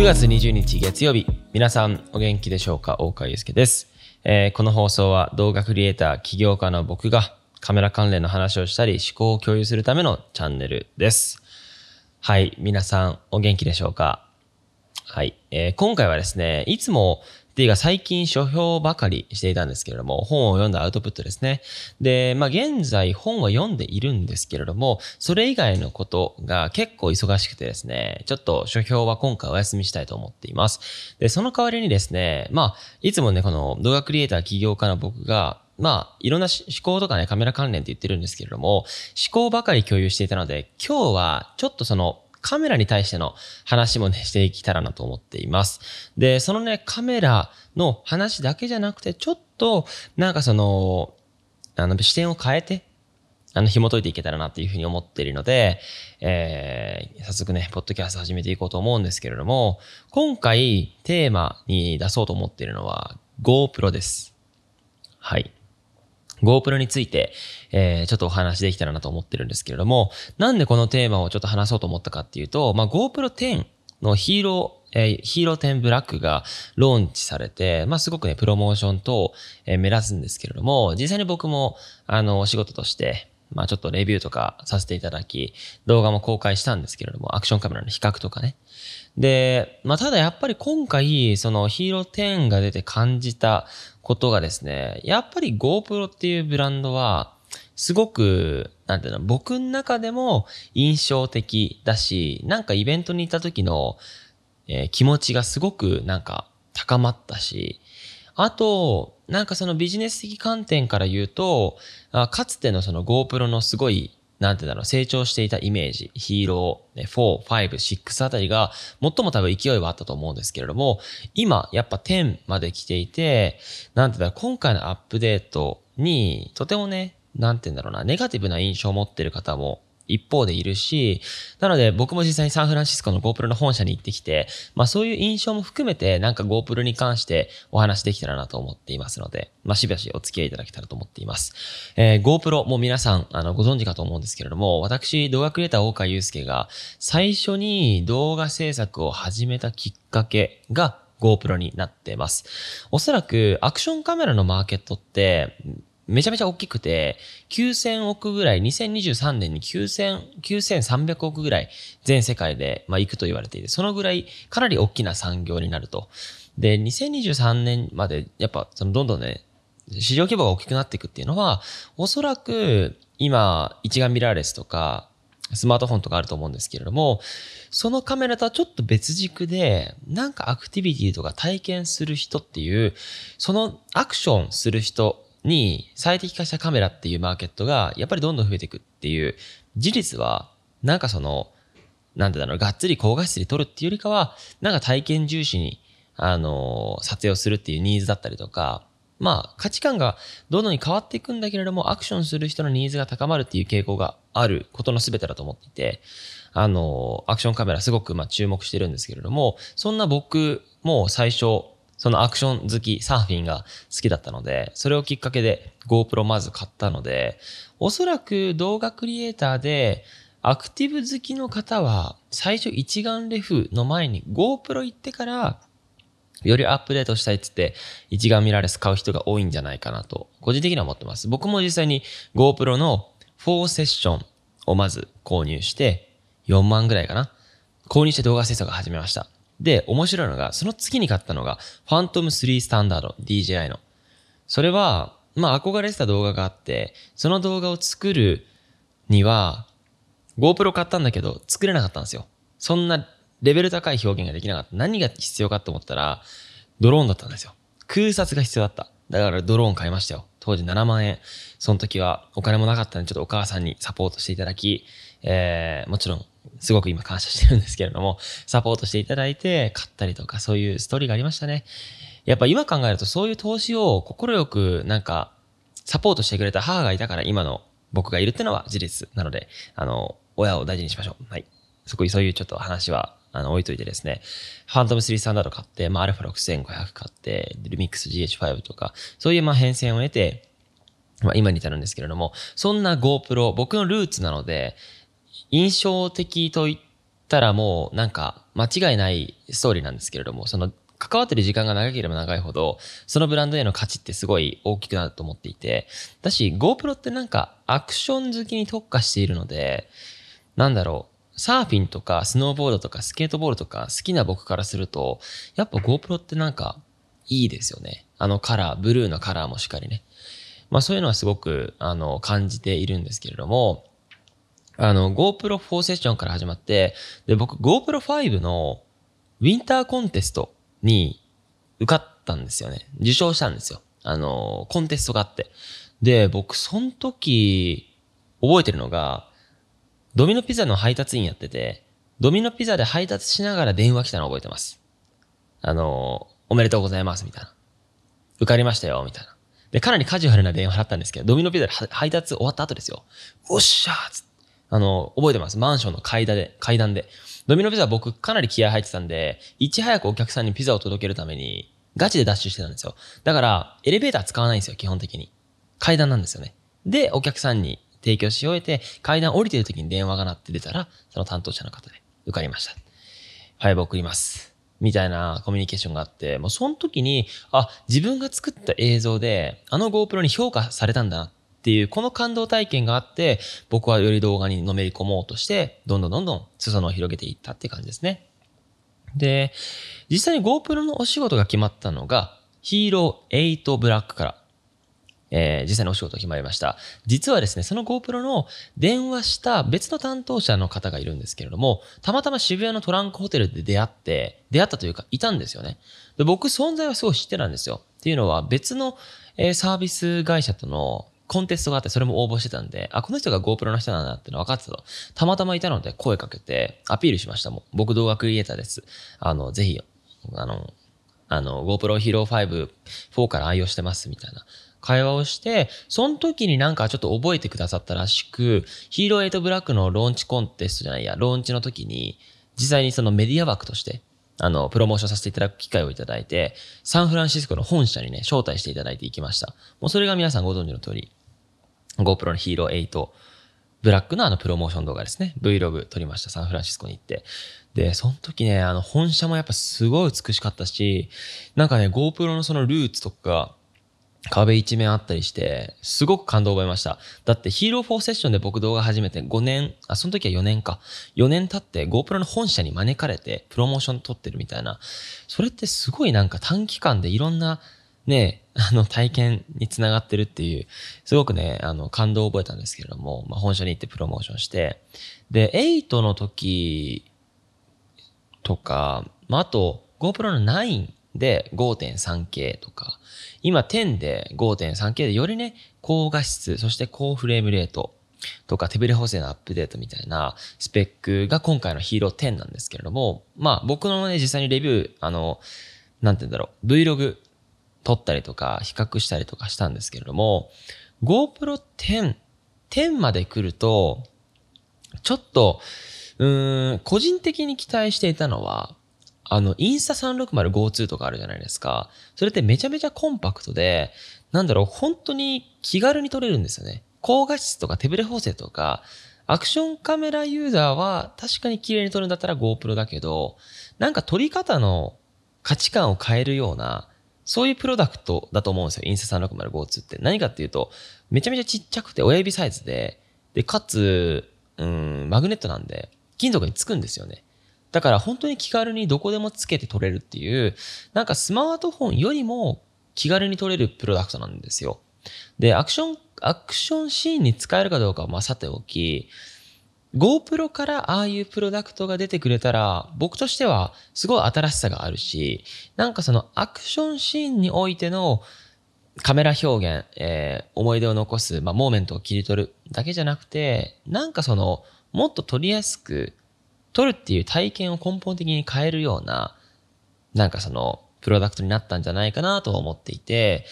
9月20日月曜日、皆さんお元気でしょうか？大川祐介です、えーこの放送は動画クリエイター、起業家の僕がカメラ関連の話をしたり思考を共有するためのチャンネルです。はい、皆さんお元気でしょうか？はい、えー今回はですね、いつもっていうか最近書評ばかりしていたんですけれども、本を読んだアウトプットですね。で、まあ現在本は読んでいるんですけれども、それ以外のことが結構忙しくてですね、ちょっと書評は今回お休みしたいと思っています。で、その代わりにですね、まあ、いつもね、この動画クリエイター起業家の僕が、まあ、いろんな思考とかね、カメラ関連って言ってるんですけれども、思考ばかり共有していたので、今日はちょっとその、カメラに対しての話もね、していけたらなと思っています。で、そのね、カメラの話だけじゃなくて、ちょっと、なんかその、あの、視点を変えて、あの、紐解いていけたらなっていうふうに思っているので、えー、早速ね、ポッドキャスト始めていこうと思うんですけれども、今回テーマに出そうと思っているのは GoPro です。はい。GoPro について、えー、ちょっとお話できたらなと思ってるんですけれども、なんでこのテーマをちょっと話そうと思ったかっていうと、まあ、GoPro 10のヒーロー、えーヒーロー10ブラックがローンチされて、まあ、すごくね、プロモーションと、えー目立つんですけれども、実際に僕も、あの、お仕事として、まあ、ちょっとレビューとかさせていただき、動画も公開したんですけれども、アクションカメラの比較とかね。で、まあ、ただやっぱり今回、そのヒーロー10が出て感じたことがですね、やっぱり GoPro っていうブランドは、すごく、なんていうの、僕の中でも印象的だし、なんかイベントに行った時の、えー気持ちがすごくなんか高まったし、あと、なんかそのビジネス的観点から言うと、あかつてのその GoPro のすごい、なんてだろう、成長していたイメージ、ヒーロー、4、5、6あたりが、最も多分勢いはあったと思うんですけれども、今、やっぱ10まで来ていて、なんてだろう、今回のアップデートに、とてもね、なんていうんだろうな、ネガティブな印象を持ってる方も一方でいるし、なので僕も実際にサンフランシスコの GoPro の本社に行ってきて、まあそういう印象も含めてなんか GoPro に関してお話できたらなと思っていますので、まあしばしお付き合いいただけたらと思っています。えー GoPro も皆さんあのご存知かと思うんですけれども、私動画クリエイター大川祐介が最初に動画制作を始めたきっかけが GoPro になってます。おそらくアクションカメラのマーケットってめちゃめちゃ大きくて、9000億ぐらい、2023年に9000、9300億ぐらい全世界で、まあ、行くと言われていて、そのぐらいかなり大きな産業になると。で、2023年まで、やっぱ、そのどんどんね、市場規模が大きくなっていくっていうのは、おそらく今、一眼ミラーレスとか、スマートフォンとかあると思うんですけれども、そのカメラとはちょっと別軸で、なんかアクティビティとか体験する人っていう、そのアクションする人に最適化したカメラっていうマーケットがやっぱりどんどん増えていくっていう事実は、なんかその、なんてだろう、がっつり高画質で撮るっていうよりかは、なんか体験重視に、あの撮影をするっていうニーズだったりとか、まあ価値観がどんどん変わっていくんだけれども、アクションする人のニーズが高まるっていう傾向があることの全てだと思っていて、あのアクションカメラすごくま注目してるんですけれども、そんな僕も最初、そのアクション好き、サーフィンが好きだったので、それをきっかけで GoPro まず買ったので、おそらく動画クリエイターで、アクティブ好きの方は、最初一眼レフの前に GoPro 行ってから、よりアップデートしたいっつって、一眼ミラーレス買う人が多いんじゃないかなと、個人的には思ってます。僕も実際に GoPro の4セッションをまず購入して、4万ぐらいかな。購入して動画制作を始めました。で、面白いのが、その次に買ったのが、ファントム3スタンダード、DJI の。それは、まあ憧れてた動画があって、その動画を作るには、GoPro 買ったんだけど、作れなかったんですよ。そんなレベル高い表現ができなかった。何が必要かと思ったら、ドローンだったんですよ。空撮が必要だった。だからドローン買いましたよ。当時7万円。その時はお金もなかったんで、ちょっとお母さんにサポートしていただき、えー、もちろん、すごく今感謝してるんですけれども、サポートしていただいて、買ったりとか、そういうストーリーがありましたね。やっぱ今考えると、そういう投資を心くなんか、サポートしてくれた母がいたから今の僕がいるってのは事実なので、あの、親を大事にしましょう。はい。そこにそういうちょっと話は、あの、置いといてですね、ファントム3スタンダード買って、まあ、アルファ6500買って、ルミックス GH5 とか、そういうまあ変遷を得て、まあ、今に至るんですけれども、そんな GoPro、僕のルーツなので、印象的と言ったらもうなんか間違いないストーリーなんですけれども、その関わってる時間が長ければ長いほど、そのブランドへの価値ってすごい大きくなると思っていて、だし GoPro ってなんかアクション好きに特化しているので、なんだろう、サーフィンとかスノーボードとかスケートボールとか好きな僕からすると、やっぱ GoPro ってなんかいいですよね。あのカラー、ブルーのカラーもしっかりね。まあそういうのはすごく、あの、感じているんですけれども、あの、GoPro 4セッションから始まって、で、僕 GoPro 5のウィンターコンテストに受かったんですよね。受賞したんですよ。あの、コンテストがあって。で、僕、その時、覚えてるのが、ドミノピザの配達員やってて、ドミノピザで配達しながら電話来たの覚えてます。あの、おめでとうございます、みたいな。受かりましたよ、みたいな。で、かなりカジュアルな電話だったんですけど、ドミノピザで配達終わった後ですよ。おっしゃーつあの、覚えてます？マンションの階段で、階段で。ドミノピザ僕かなり気合入ってたんで、いち早くお客さんにピザを届けるために、ガチでダッシュしてたんですよ。だから、エレベーター使わないんですよ、基本的に。階段なんですよね。で、お客さんに提供し終えて、階段降りてる時に電話が鳴って出たら、その担当者の方で受かりました。ファイブ送ります。みたいなコミュニケーションがあって、もうその時に、あ、自分が作った映像で、あの GoPro に評価されたんだなっっていう、この感動体験があって、僕はより動画にのめり込もうとして、どんどんどんどん裾野を広げていったって感じですね。で、実際に GoPro のお仕事が決まったのが、ヒーロー8ブラックからえー、実際にお仕事が決まりました。実はですね、その GoPro の電話した別の担当者の方がいるんですけれども、たまたま渋谷のトランクホテルで出会って、出会ったというか、いたんですよね。で僕、存在はすごい知ってたんですよ。っていうのは、別の、えー、サービス会社とのコンテストがあって、それも応募してたんで、あ、この人が GoPro の人なんだっての分かってたと。たまたまいたので声かけて、アピールしましたもん。僕動画クリエイターです。あの、ぜひ、あの、あの、GoPro Hero 5、4から愛用してます、みたいな。会話をして、その時になんかちょっと覚えてくださったらしく、ヒーロー8ブラックのローンチコンテストじゃないや、ローンチの時に、実際にそのメディア枠として、あの、プロモーションさせていただく機会をいただいて、サンフランシスコの本社にね、招待していただいていきました。もうそれが皆さんご存知の通り、GoPro のヒーロー8、ブラックのあのプロモーション動画ですね。Vlog 撮りました。サンフランシスコに行って。で、その時ね、あの、本社もやっぱすごい美しかったし、なんかね、GoPro のそのルーツとか、壁一面あったりして、すごく感動を覚えました。だってヒーロー4セッションで僕動画始めて5年、あ、その時は4年か。4年経って GoPro の本社に招かれてプロモーション撮ってるみたいな。それってすごいなんか短期間でいろんなね、あの体験につながってるっていう、すごくね、あの感動を覚えたんですけれども、まあ、本社に行ってプロモーションして、で、8の時とか、まあ、あと GoPro の9で 5.3K とか、今10で 5.3K でよりね、高画質、そして高フレームレートとか手ブレ補正のアップデートみたいなスペックが今回のヒーロー10なんですけれども、まあ僕のね、実際にレビュー、あの、なんて言うんだろう、Vlog 撮ったりとか比較したりとかしたんですけれども、GoPro 10、10まで来ると、ちょっと、うーん、個人的に期待していたのは、あの、インスタ 360GO2 とかあるじゃないですか。それってめちゃめちゃコンパクトで、なんだろう、本当に気軽に撮れるんですよね。高画質とか手ブレ補正とか、アクションカメラユーザーは確かに綺麗に撮るんだったら GoPro だけど、なんか撮り方の価値観を変えるような、そういうプロダクトだと思うんですよ。インスタ 360GO2 って。何かっていうと、めちゃめちゃちっちゃくて親指サイズで、で、かつ、うん、マグネットなんで、金属につくんですよね。だから本当に気軽にどこでもつけて撮れるっていう、なんかスマートフォンよりも気軽に撮れるプロダクトなんですよ。で、アクション、アクションシーンに使えるかどうかはまあさておき、GoPro からああいうプロダクトが出てくれたら、僕としてはすごい新しさがあるし、なんかそのアクションシーンにおいてのカメラ表現、えー、思い出を残す、まあ、モーメントを切り取るだけじゃなくて、なんかその、もっと撮りやすく、取るっていう体験を根本的に変えるような、なんかその、プロダクトになったんじゃないかなと思っていて、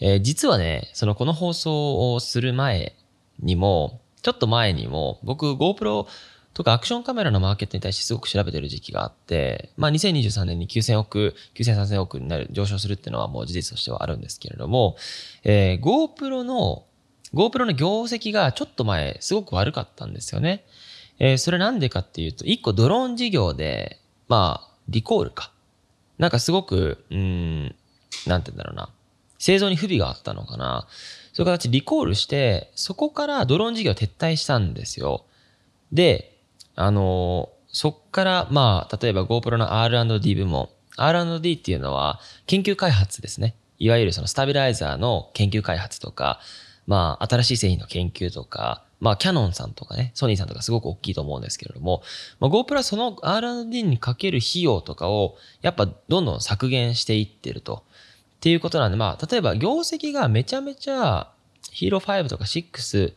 えー、実はね、そのこの放送をする前にも、ちょっと前にも、僕 GoPro とかアクションカメラのマーケットに対してすごく調べてる時期があって、まあ2023年に9000億、9000、3000億になる、上昇するっていうのはもう事実としてはあるんですけれども、えー、GoPro の、GoPro の業績がちょっと前すごく悪かったんですよね。えー、それなんでかっていうと、一個ドローン事業で、まあ、リコールか。なんかすごく、うん、なんて言うんだろうな。製造に不備があったのかな。そういう形リコールして、そこからドローン事業撤退したんですよ。で、あのそっから、まあ、例えば GoPro の R&D 部門。R&D っていうのは研究開発ですね。いわゆるそのスタビライザーの研究開発とか、まあ、新しい製品の研究とか、まあ、キャノンさんとかね、ソニーさんとかすごく大きいと思うんですけれども、まあ、GoPro はその R&D にかける費用とかを、やっぱどんどん削減していってると。っていうことなんで、まあ、例えば業績がめちゃめちゃ、ヒーロー5とか6、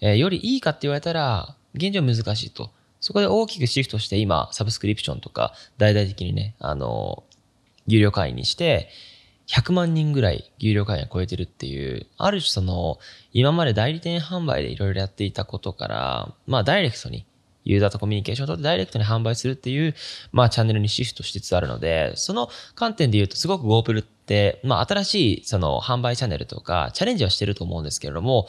えー、よりいいかって言われたら、現状難しいと。そこで大きくシフトして今、サブスクリプションとか、大々的にね、あの、有料会員にして、100万人ぐらい有料会員を超えてるっていう、ある種その、今まで代理店販売でいろいろやっていたことから、まあダイレクトにユーザーとコミュニケーションをとってダイレクトに販売するっていう、まあチャンネルにシフトしつつあるので、その観点で言うとすごく GoPro って、まあ新しいその販売チャンネルとかチャレンジはしてると思うんですけれども、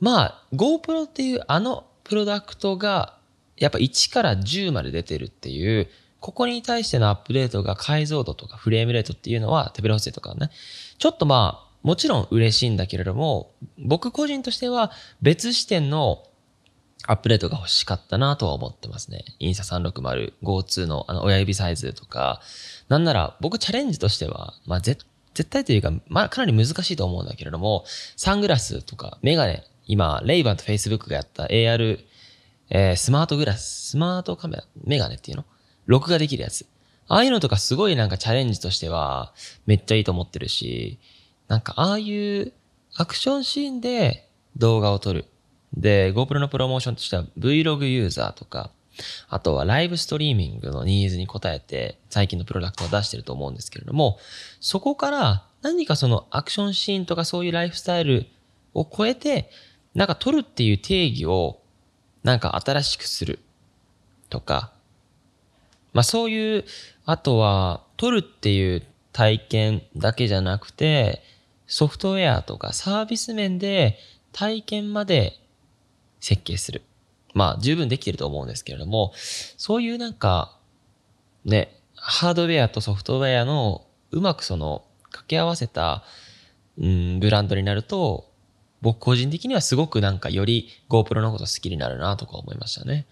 まあ GoPro っていうあのプロダクトがやっぱ1から10まで出てるっていう、ここに対してのアップデートが解像度とかフレームレートっていうのは手ブレ補正とかね、ちょっとまあ、もちろん嬉しいんだけれども、僕個人としては別視点のアップデートが欲しかったなとは思ってますね。インサ360、GO2 のあの親指サイズとか、なんなら僕チャレンジとしては、まあ絶対というか、まあかなり難しいと思うんだけれども、サングラスとかメガネ、今、レイバンと Facebook がやった AR、えー、スマートグラス、スマートカメラ、メガネっていうの？録画できるやつ。ああいうのとかすごいなんかチャレンジとしてはめっちゃいいと思ってるし、なんかああいうアクションシーンで動画を撮る。で、GoPro のプロモーションとしては Vlog ユーザーとか、あとはライブストリーミングのニーズに応えて最近のプロダクトを出してると思うんですけれども、そこから何かそのアクションシーンとかそういうライフスタイルを超えて、なんか撮るっていう定義をなんか新しくするとか、まあそういう、あとは、取るっていう体験だけじゃなくて、ソフトウェアとかサービス面で体験まで設計する。まあ十分できてると思うんですけれども、そういうなんか、ね、ハードウェアとソフトウェアのうまくその掛け合わせた、うん、ブランドになると、僕個人的にはすごくなんかより GoPro のこと好きになるなとか思いましたね。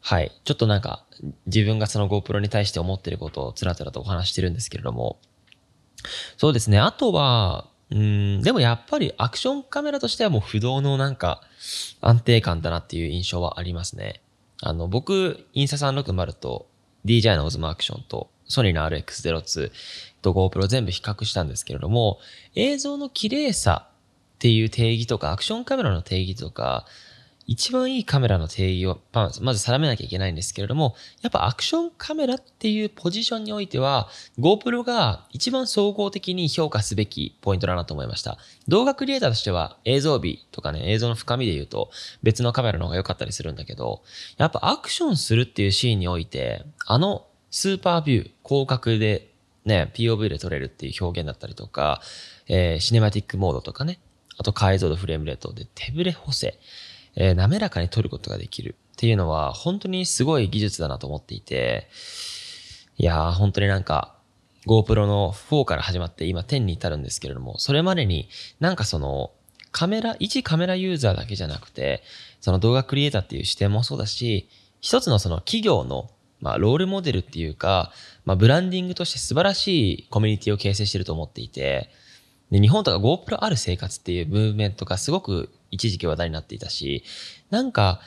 はい。ちょっとなんか、自分がその GoPro に対して思ってることをつらつらとお話してるんですけれども、そうですね。あとは、うん、でもやっぱりアクションカメラとしてはもう不動のなんか安定感だなっていう印象はありますね。あの、僕、インサ360と DJI のオズマアクションとソニーの RX02 と GoPro 全部比較したんですけれども、映像の綺麗さっていう定義とか、アクションカメラの定義とか、一番いいカメラの定義をまず定めなきゃいけないんですけれども、やっぱアクションカメラっていうポジションにおいては、GoPro が一番総合的に評価すべきポイントだなと思いました。動画クリエイターとしては映像美とかね、映像の深みで言うと別のカメラの方が良かったりするんだけど、やっぱアクションするっていうシーンにおいて、あのスーパービュー、広角でね、POV で撮れるっていう表現だったりとか、えー、シネマティックモードとかね、あと解像度フレームレートで手ブレ補正。えー、滑らかに撮ることができるっていうのは本当にすごい技術だなと思っていて、いやー本当になんか GoPro の4から始まって今10に至るんですけれども、それまでになんかそのカメラ、一カメラユーザーだけじゃなくて、その動画クリエイターっていう視点もそうだし、一つのその企業のまあ、ロールモデルっていうか、まあ、ブランディングとして素晴らしいコミュニティを形成してると思っていて、で、日本とか GoPro ある生活っていうムーブメントがすごく一時期話題になっていたし、なんか、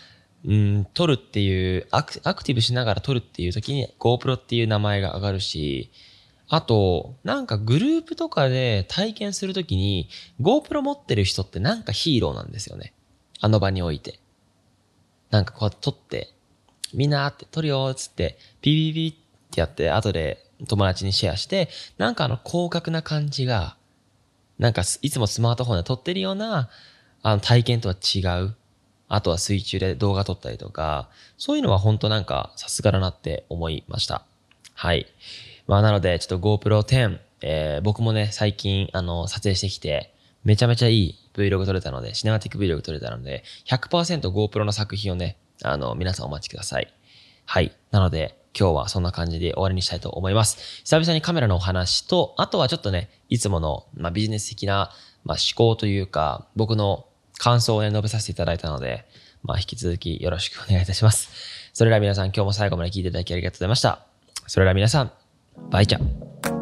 うん、撮るっていうアク、アクティブしながら撮るっていう時に GoPro っていう名前が上がるし、あと、なんかグループとかで体験するときに GoPro 持ってる人ってなんかヒーローなんですよね。あの場において。なんかこう撮って、みんなって撮るよっつって、ピピピってやって、後で友達にシェアして、なんかあの広角な感じが、なんかいつもスマートフォンで撮ってるようなあの体験とは違う。あとは水中で動画撮ったりとか、そういうのは本当なんかさすがだなって思いました。はい。まあなのでちょっと GoPro 10、えー、僕もね、最近あの撮影してきて、めちゃめちゃいい Vlog 撮れたので、シネマティック Vlog 撮れたので、100% GoPro の作品をね、あの、皆さんお待ちください。はい。なので、今日はそんな感じで終わりにしたいと思います。久々にカメラのお話と、あとはちょっとね、いつもの、まあ、ビジネス的な、まあ、思考というか、僕の感想をね、述べさせていただいたので、まあ、引き続きよろしくお願いいたします。それでは皆さん今日も最後まで聞いていただきありがとうございました。それでは皆さん、バイチャ